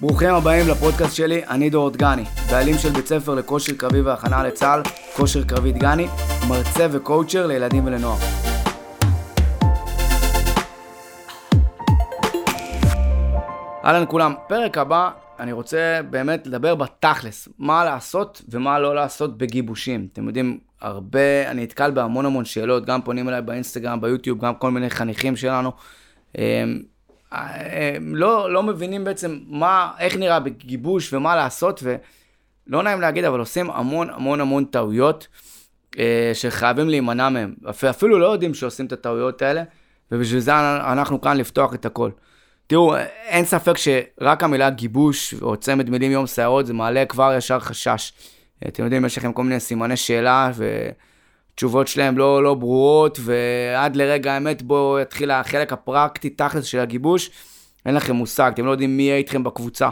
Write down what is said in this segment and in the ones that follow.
ברוכים הבאים לפודקאסט שלי, אני דור דגני, בעלים של בית ספר לכושר קרבי והכנה לצה"ל, כושר קרבי דגני, מרצה וקואוצ'ר לילדים ולנוער. אהלן כולם, פרק הבא, אני רוצה באמת לדבר בתכלס, מה לעשות ומה לא לעשות בגיבושים. אתם יודעים, הרבה, אני נתקל בהמון המון שאלות, גם פונים אליי באינסטגרם, ביוטיוב, גם כל מיני חניכים שלנו. הם, לא, לא מבינים בעצם מה, איך נראה בגיבוש ומה לעשות, ולא נעים להגיד, אבל עושים המון המון המון טעויות אה, שחייבים להימנע מהם. אפילו לא יודעים שעושים את הטעויות האלה, ובשביל זה אנחנו כאן לפתוח את הכל. תראו, אין ספק שרק המילה גיבוש או צמד מילים יום שערות, זה מעלה כבר ישר חשש. אתם יודעים, יש לכם כל מיני סימני שאלה, ותשובות שלהם לא, לא ברורות, ועד לרגע האמת בו יתחיל החלק הפרקטי, תכלס של הגיבוש, אין לכם מושג, אתם לא יודעים מי יהיה איתכם בקבוצה,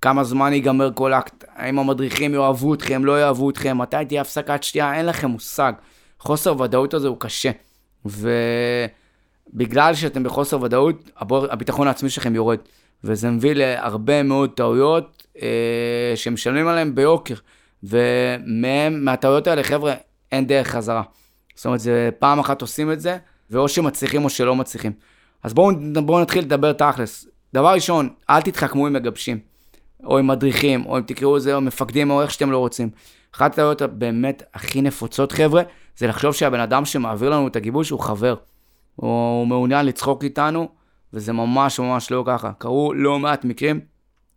כמה זמן ייגמר כל אקט, האם המדריכים יאהבו אתכם, לא יאהבו אתכם, מתי תהיה הפסקת שתייה, אין לכם מושג. חוסר ודאות הזה הוא קשה. ובגלל שאתם בחוסר ודאות, הביטחון העצמי שלכם יורד. וזה מביא להרבה מאוד טעויות אה, שמשלמים עליהן ביוקר. ומהם, מהטעויות האלה, חבר'ה, אין דרך חזרה. זאת אומרת, זה פעם אחת עושים את זה, ואו שמצליחים או שלא מצליחים. אז בואו בוא נתחיל לדבר תכלס. דבר ראשון, אל תתחכמו עם מגבשים, או עם מדריכים, או אם תקראו לזה, או מפקדים, או איך שאתם לא רוצים. אחת הטעויות הבאמת הכי נפוצות, חבר'ה, זה לחשוב שהבן אדם שמעביר לנו את הגיבוש הוא חבר. הוא מעוניין לצחוק איתנו, וזה ממש ממש לא ככה. קרו לא מעט מקרים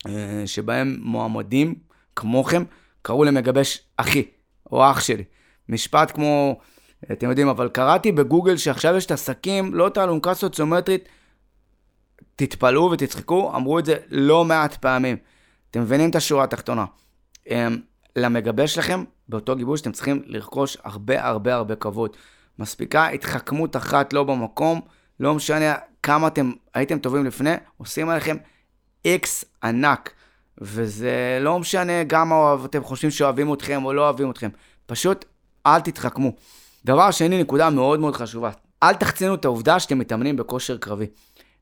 אה, שבהם מועמדים כמוכם קראו למגבש אחי, או אח שלי. משפט כמו, אתם יודעים, אבל קראתי בגוגל שעכשיו יש את עסקים, לא את האלונקה סוציומטרית, תתפלאו ותצחקו, אמרו את זה לא מעט פעמים. אתם מבינים את השורה התחתונה. אמ, למגבש שלכם, באותו גיבוש, אתם צריכים לרכוש הרבה הרבה הרבה כבוד. מספיקה התחכמות אחת לא במקום, לא משנה כמה אתם הייתם טובים לפני, עושים עליכם איקס ענק. וזה לא משנה גם אתם חושבים שאוהבים אתכם או לא אוהבים אתכם. פשוט אל תתחכמו. דבר שני, נקודה מאוד מאוד חשובה. אל תחצינו את העובדה שאתם מתאמנים בכושר קרבי.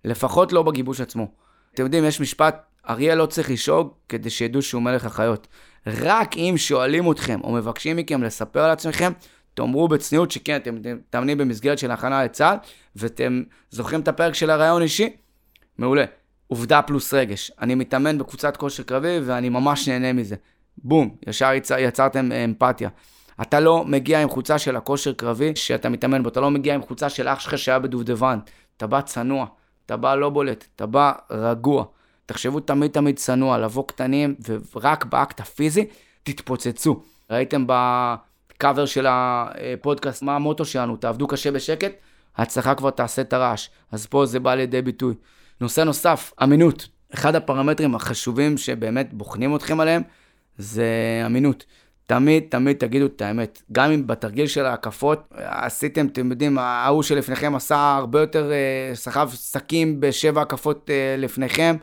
לפחות לא בגיבוש עצמו. אתם יודעים, יש משפט, אריה לא צריך לשאוג כדי שידעו שהוא מלך החיות. רק אם שואלים אתכם או מבקשים מכם לספר על עצמכם, תאמרו בצניעות שכן, אתם מתאמנים במסגרת של הכנה לצה"ל, ואתם זוכרים את הפרק של הרעיון אישי? מעולה. עובדה פלוס רגש. אני מתאמן בקבוצת כושר קרבי ואני ממש נהנה מזה. בום, ישר יצר, יצרתם אמפתיה. אתה לא מגיע עם חולצה של הכושר קרבי שאתה מתאמן בו, אתה לא מגיע עם חולצה של אח שלך שהיה בדובדבן. אתה בא צנוע, אתה בא לא בולט, אתה בא רגוע. תחשבו תמיד תמיד צנוע, לבוא קטנים ורק באקט הפיזי תתפוצצו. ראיתם בקאבר של הפודקאסט מה המוטו שלנו, תעבדו קשה בשקט, ההצלחה כבר תעשה את הרעש. אז פה זה בא לידי ביטוי. נושא נוסף, אמינות. אחד הפרמטרים החשובים שבאמת בוחנים אתכם עליהם, זה אמינות. תמיד, תמיד תגידו את האמת. גם אם בתרגיל של ההקפות עשיתם, אתם יודעים, ההוא שלפניכם עשה הרבה יותר, אה, סחב שקים בשבע הקפות אה, לפניכם,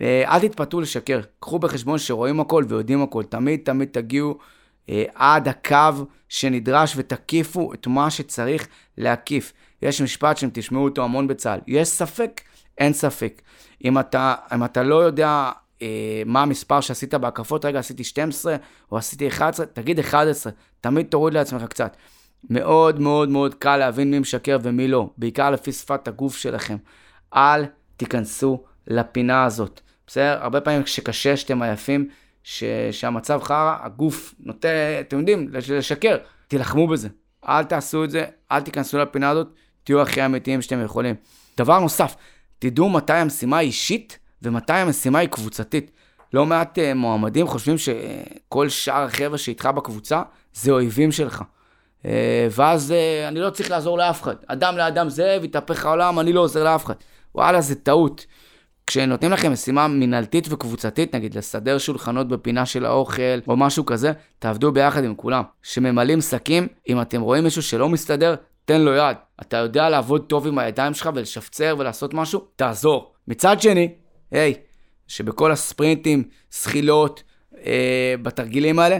אה, אל תתפתו לשקר. קחו בחשבון שרואים הכל ויודעים הכל. תמיד, תמיד תגיעו עד הקו שנדרש ותקיפו את מה שצריך להקיף. יש משפט שאתם תשמעו אותו המון בצה"ל. יש ספק, אין ספק. אם אתה, אם אתה לא יודע מה המספר שעשית בהקפות, רגע, עשיתי 12 או עשיתי 11, תגיד 11, תמיד תוריד לעצמך קצת. מאוד מאוד מאוד קל להבין מי משקר ומי לא, בעיקר לפי שפת הגוף שלכם. אל תיכנסו לפינה הזאת. בסדר? הרבה פעמים כשקשה שאתם עייפים, ש... שהמצב חרא, הגוף נוטה, אתם יודעים, לשקר. תילחמו בזה. אל תעשו את זה, אל תיכנסו לפינה הזאת, תהיו הכי אמיתיים שאתם יכולים. דבר נוסף, תדעו מתי המשימה היא אישית ומתי המשימה היא קבוצתית. לא מעט uh, מועמדים חושבים שכל שאר החבר'ה שאיתך בקבוצה זה אויבים שלך. Uh, ואז uh, אני לא צריך לעזור לאף אחד. אדם לאדם זאב, יתהפך העולם, אני לא עוזר לאף אחד. וואלה, זה טעות. כשנותנים לכם משימה מנהלתית וקבוצתית, נגיד לסדר שולחנות בפינה של האוכל או משהו כזה, תעבדו ביחד עם כולם. כשממלאים שקים, אם אתם רואים מישהו שלא מסתדר, תן לו יד. אתה יודע לעבוד טוב עם הידיים שלך ולשפצר ולעשות משהו? תעזור. מצד שני, היי, שבכל הספרינטים, זחילות, אה, בתרגילים האלה,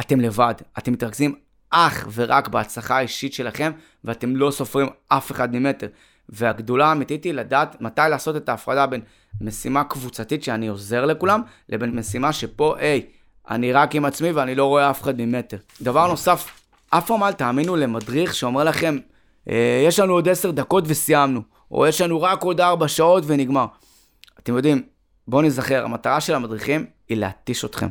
אתם לבד. אתם מתרכזים אך ורק בהצלחה האישית שלכם, ואתם לא סופרים אף אחד ממטר. והגדולה האמיתית היא לדעת מתי לעשות את ההפרדה בין משימה קבוצתית שאני עוזר לכולם, לבין משימה שפה, היי, אני רק עם עצמי ואני לא רואה אף אחד ממטר. דבר נוסף, אף פעם אל תאמינו למדריך שאומר לכם, אה, יש לנו עוד עשר דקות וסיימנו, או יש לנו רק עוד ארבע שעות ונגמר. אתם יודעים, בואו נזכר, המטרה של המדריכים היא להתיש אתכם.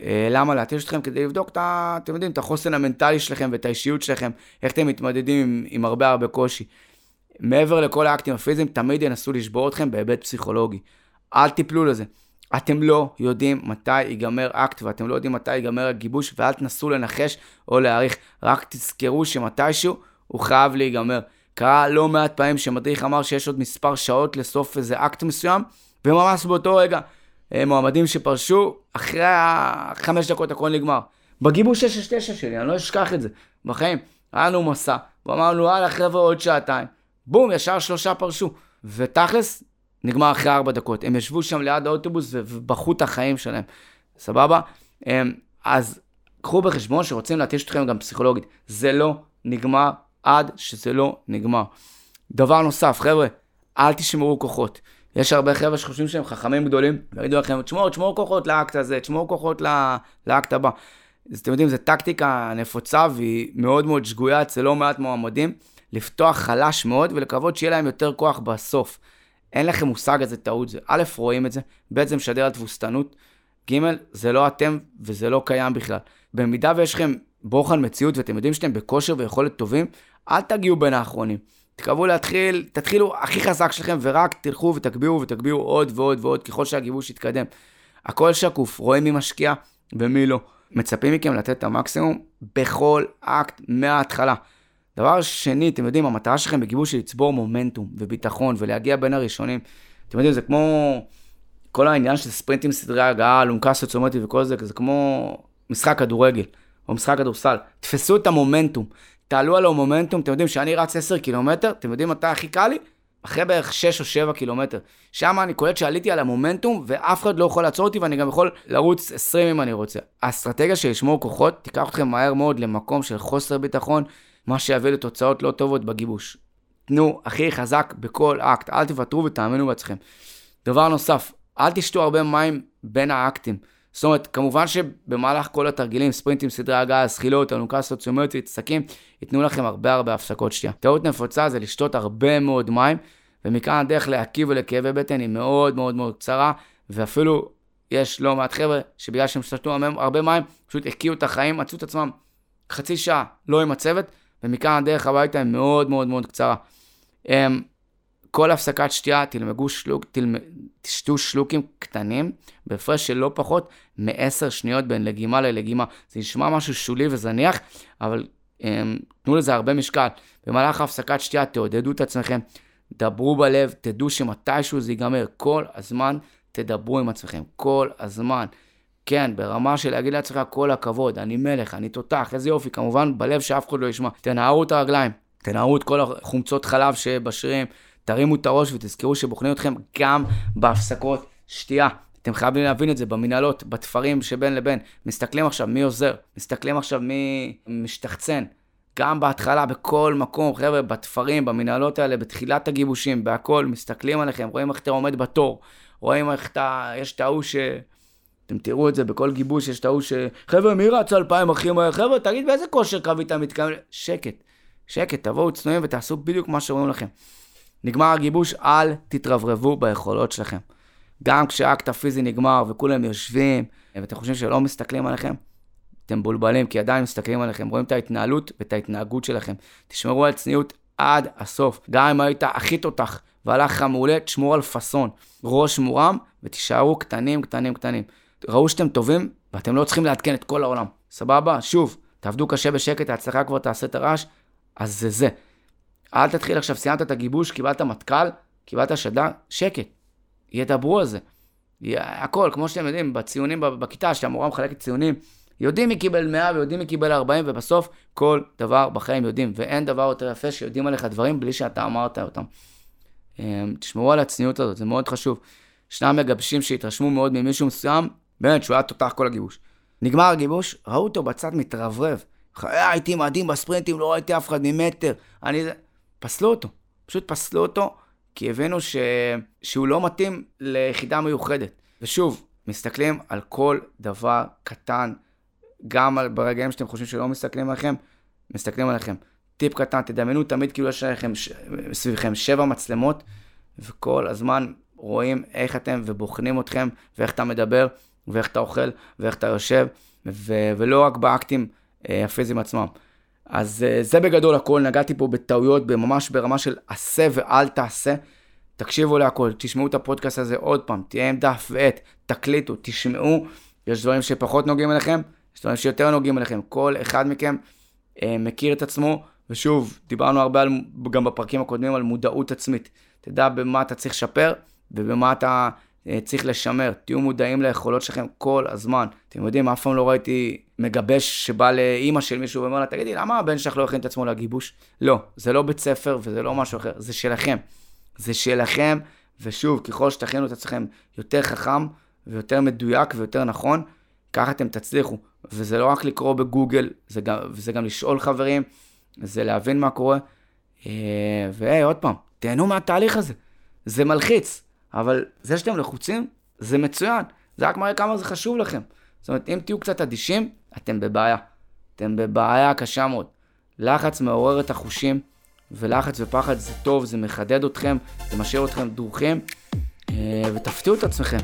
אה, למה להתיש אתכם? כדי לבדוק את ה... אתם יודעים, את החוסן המנטלי שלכם ואת האישיות שלכם, איך אתם מתמודדים עם, עם הרבה הרבה קושי. מעבר לכל האקטים הפיזיים, תמיד ינסו לשבור אתכם בהיבט פסיכולוגי. אל תיפלו לזה. אתם לא יודעים מתי ייגמר אקט ואתם לא יודעים מתי ייגמר הגיבוש ואל תנסו לנחש או להעריך. רק תזכרו שמתישהו הוא חייב להיגמר. קרה לא מעט פעמים שמדריך אמר שיש עוד מספר שעות לסוף איזה אקט מסוים, וממש באותו רגע, אה, מועמדים שפרשו, אחרי החמש דקות הכל נגמר. בגיבוש 669 שלי, אני לא אשכח את זה, בחיים. היה לנו מסע, ואמרנו, יאללה חבר'ה עוד שעתיים. בום, ישר שלושה פרשו. ותכלס, נגמר אחרי ארבע דקות. הם ישבו שם ליד האוטובוס ובכו את החיים שלהם, סבבה? אמ, אז קחו בחשבון שרוצים להתיש אתכם גם פסיכולוגית. זה לא נגמר עד שזה לא נגמר. דבר נוסף, חבר'ה, אל תשמרו כוחות. יש הרבה חבר'ה שחושבים שהם חכמים גדולים, ויגידו לכם, תשמור, תשמור כוחות לאקט הזה, תשמור כוחות לאקט הבא. אז אתם יודעים, זו טקטיקה נפוצה והיא מאוד מאוד שגויה אצל לא מעט מועמדים, לפתוח חלש מאוד ולקוות שיהיה להם יותר כוח בסוף. אין לכם מושג איזה טעות זה. א', רואים את זה, ב', זה משדר על תבוסתנות, ג', זה לא אתם וזה לא קיים בכלל. במידה ויש לכם בוחן מציאות ואתם יודעים שאתם בכושר ויכולת טובים, אל תגיעו בין האחרונים. תקוו להתחיל, תתחילו הכי חזק שלכם ורק תלכו ותגבירו ותגבירו עוד ועוד ועוד ככל שהגיבוש יתקדם. הכל שקוף, רואים מי משקיע ומי לא. מצפים מכם לתת את המקסימום בכל אקט מההתחלה. דבר שני, אתם יודעים, המטרה שלכם בגיבוש היא לצבור מומנטום וביטחון ולהגיע בין הראשונים. אתם יודעים, זה כמו כל העניין של ספרינטים, סדרי הגעה, אלונקה סוציומטית וכל זה, זה כמו משחק כדורגל או משחק כדורסל. תפסו את המומנטום, תעלו על המומנטום, אתם יודעים שאני רץ 10 קילומטר, אתם יודעים מתי הכי קל לי? אחרי בערך 6 או 7 קילומטר. שם אני קולט שעליתי על המומנטום, ואף אחד לא יכול לעצור אותי, ואני גם יכול לרוץ 20 אם אני רוצה. האסטרטגיה של לשמור כוחות תיקח אתכם מהר מאוד למקום של חוסר ביטחון, מה שיביא לתוצאות לא טובות בגיבוש. תנו הכי חזק בכל אקט, אל תוותרו ותאמינו בעצמכם. דבר נוסף, אל תשתו הרבה מים בין האקטים. זאת אומרת, כמובן שבמהלך כל התרגילים, ספרינטים, סדרי הגעה, זחילות, אלונקה סוציומטרית, עסקים, ייתנו לכם הרבה הרבה הפסקות שתייה. טעות נפוצה זה לשתות הרבה מאוד מים, ומכאן הדרך להקיא ולכאבי בטן היא מאוד מאוד מאוד קצרה, ואפילו יש לא מעט חבר'ה שבגלל שהם שתו הרבה מים, פשוט הקיאו את החיים, מצאו את עצמם חצי שעה לא עם הצוות, ומכאן הדרך הביתה היא מאוד מאוד מאוד קצרה. אמ, כל הפסקת שתייה תלמגו שלוק, תלמ... תשתו שלוקים קטנים, בהפרש של לא פחות מ-10 שניות בין לגימה ללגימה. זה נשמע משהו שולי וזניח, אבל אמ, תנו לזה הרבה משקל. במהלך הפסקת שתייה תעודדו את עצמכם, דברו בלב, תדעו שמתישהו זה ייגמר. כל הזמן תדברו עם עצמכם, כל הזמן. כן, ברמה של להגיד לעצמך כל הכבוד, אני מלך, אני תותח, איזה יופי, כמובן בלב שאף אחד לא ישמע. תנערו את הרגליים, תנערו את כל החומצות חלב שבשרירים, תרימו את הראש ותזכרו שבוחנים אתכם גם בהפסקות שתייה. אתם חייבים להבין את זה במנהלות, בתפרים שבין לבין. מסתכלים עכשיו מי עוזר, מסתכלים עכשיו מי משתחצן. גם בהתחלה, בכל מקום, חבר'ה, בתפרים, במנהלות האלה, בתחילת הגיבושים, בהכל, מסתכלים עליכם, רואים איך אתה עומד בתור, רואים איך אתה, יש את ההוא ש... אתם תראו את זה בכל גיבוש, יש את ההוא ש... חבר'ה, מי רץ אלפיים הכי מהר? חבר'ה, תגיד באיזה כושר קרבי אתה מתכוון? שקט, שקט, תבואו צנועים ותעשו בדיוק מה שאומרים לכם. נגמר הגיבוש, אל תתרברבו ביכולות שלכם. גם כשהאקט הפיזי נגמר וכולם יושבים ואתם חושבים שלא מסתכלים עליכם, אתם בולבלים, כי עדיין מסתכלים עליכם, רואים את ההתנהלות ואת ההתנהגות שלכם. תשמרו על צניעות עד הסוף. גם אם היית הכי תותח והלך לך מעולה, תשמור על פאסון. ראש מורם ותישארו קטנים, קטנים, קטנים. ראו שאתם טובים ואתם לא צריכים לעדכן את כל העולם. סבבה? שוב, תעבדו קשה בשקט, ההצלחה כבר תעשה את הרעש, אז זה זה. אל תתחיל עכשיו, סיימת את הגיבוש, קיבלת מטכ"ל, קיבלת שדה, שקט. ידברו על זה. הכל, כמו שאתם יודעים, בציונים בכיתה, שהמורה מחלקת ציונים, יודעים מי קיבל 100 ויודעים מי קיבל 40, ובסוף כל דבר בחיים יודעים. ואין דבר יותר יפה שיודעים עליך דברים בלי שאתה אמרת אותם. אמ, תשמעו על הצניעות הזאת, זה מאוד חשוב. ישנם מגבשים שהתרשמו מאוד ממישהו מסוים, באמת שהוא היה תותח כל הגיבוש. נגמר הגיבוש, ראו אותו בצד מתרברב. הייתי מדהים בספרינטים, לא ראיתי אף אחד ממטר. אני... פסלו אותו. פשוט פסלו אותו, כי הבינו ש... שהוא לא מתאים ליחידה מיוחדת. ושוב, מסתכלים על כל דבר קטן, גם על, ברגעים שאתם חושבים שלא מסתכלים עליכם, מסתכלים עליכם. טיפ קטן, תדמיינו תמיד כאילו יש לכם ש... סביבכם שבע מצלמות, וכל הזמן רואים איך אתם ובוחנים אתכם, ואיך אתה מדבר, ואיך אתה אוכל, ואיך אתה יושב, ו... ולא רק באקטים אה, הפיזיים עצמם. אז אה, זה בגדול הכל, נגעתי פה בטעויות, ממש ברמה של עשה ואל תעשה. תקשיבו להכל, תשמעו את הפודקאסט הזה עוד פעם, תהיה עם דף ועט, תקליטו, תשמעו. יש דברים שפחות נוגעים אליכם, יש דברים שיותר נוגעים אליכם. כל אחד מכם אה, מכיר את עצמו, ושוב, דיברנו הרבה על, גם בפרקים הקודמים על מודעות עצמית. תדע במה אתה צריך לשפר ובמה אתה אה, צריך לשמר. תהיו מודעים ליכולות שלכם כל הזמן. אתם יודעים, אף פעם לא ראיתי מגבש שבא לאימא של מישהו ואומר לה, תגידי, למה הבן שלך לא הכין את עצמו לגיבוש? לא, זה לא בית ספר וזה לא משהו אחר, זה שלכם. זה שלכם, ושוב, ככל שתכינו את עצמכם יותר חכם ויותר מדויק ויותר נכון, ככה אתם תצליחו. וזה לא רק לקרוא בגוגל, זה גם, וזה גם לשאול חברים, זה להבין מה קורה. אה, והי, עוד פעם, תהנו מהתהליך הזה. זה מלחיץ, אבל זה שאתם לחוצים, זה מצוין. זה רק מראה כמה זה חשוב לכם. זאת אומרת, אם תהיו קצת אדישים, אתם בבעיה. אתם בבעיה קשה מאוד. לחץ מעורר את החושים, ולחץ ופחד זה טוב, זה מחדד אתכם, זה משאיר אתכם דרוכים, אה, ותפתיעו את עצמכם.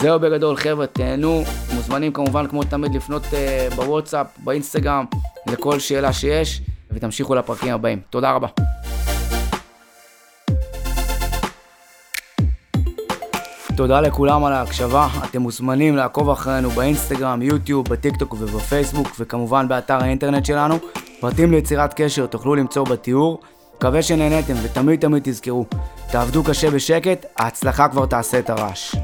זהו בגדול, חבר'ה, תהנו, מוזמנים כמובן כמו תמיד לפנות uh, בוואטסאפ, באינסטגרם, לכל שאלה שיש, ותמשיכו לפרקים הבאים. תודה רבה. תודה לכולם על ההקשבה, אתם מוזמנים לעקוב אחרינו באינסטגרם, יוטיוב, בטיקטוק ובפייסבוק, וכמובן באתר האינטרנט שלנו. פרטים ליצירת קשר תוכלו למצוא בתיאור. מקווה שנהניתם ותמיד תמיד תזכרו, תעבדו קשה בשקט, ההצלחה כבר תעשה את הרעש.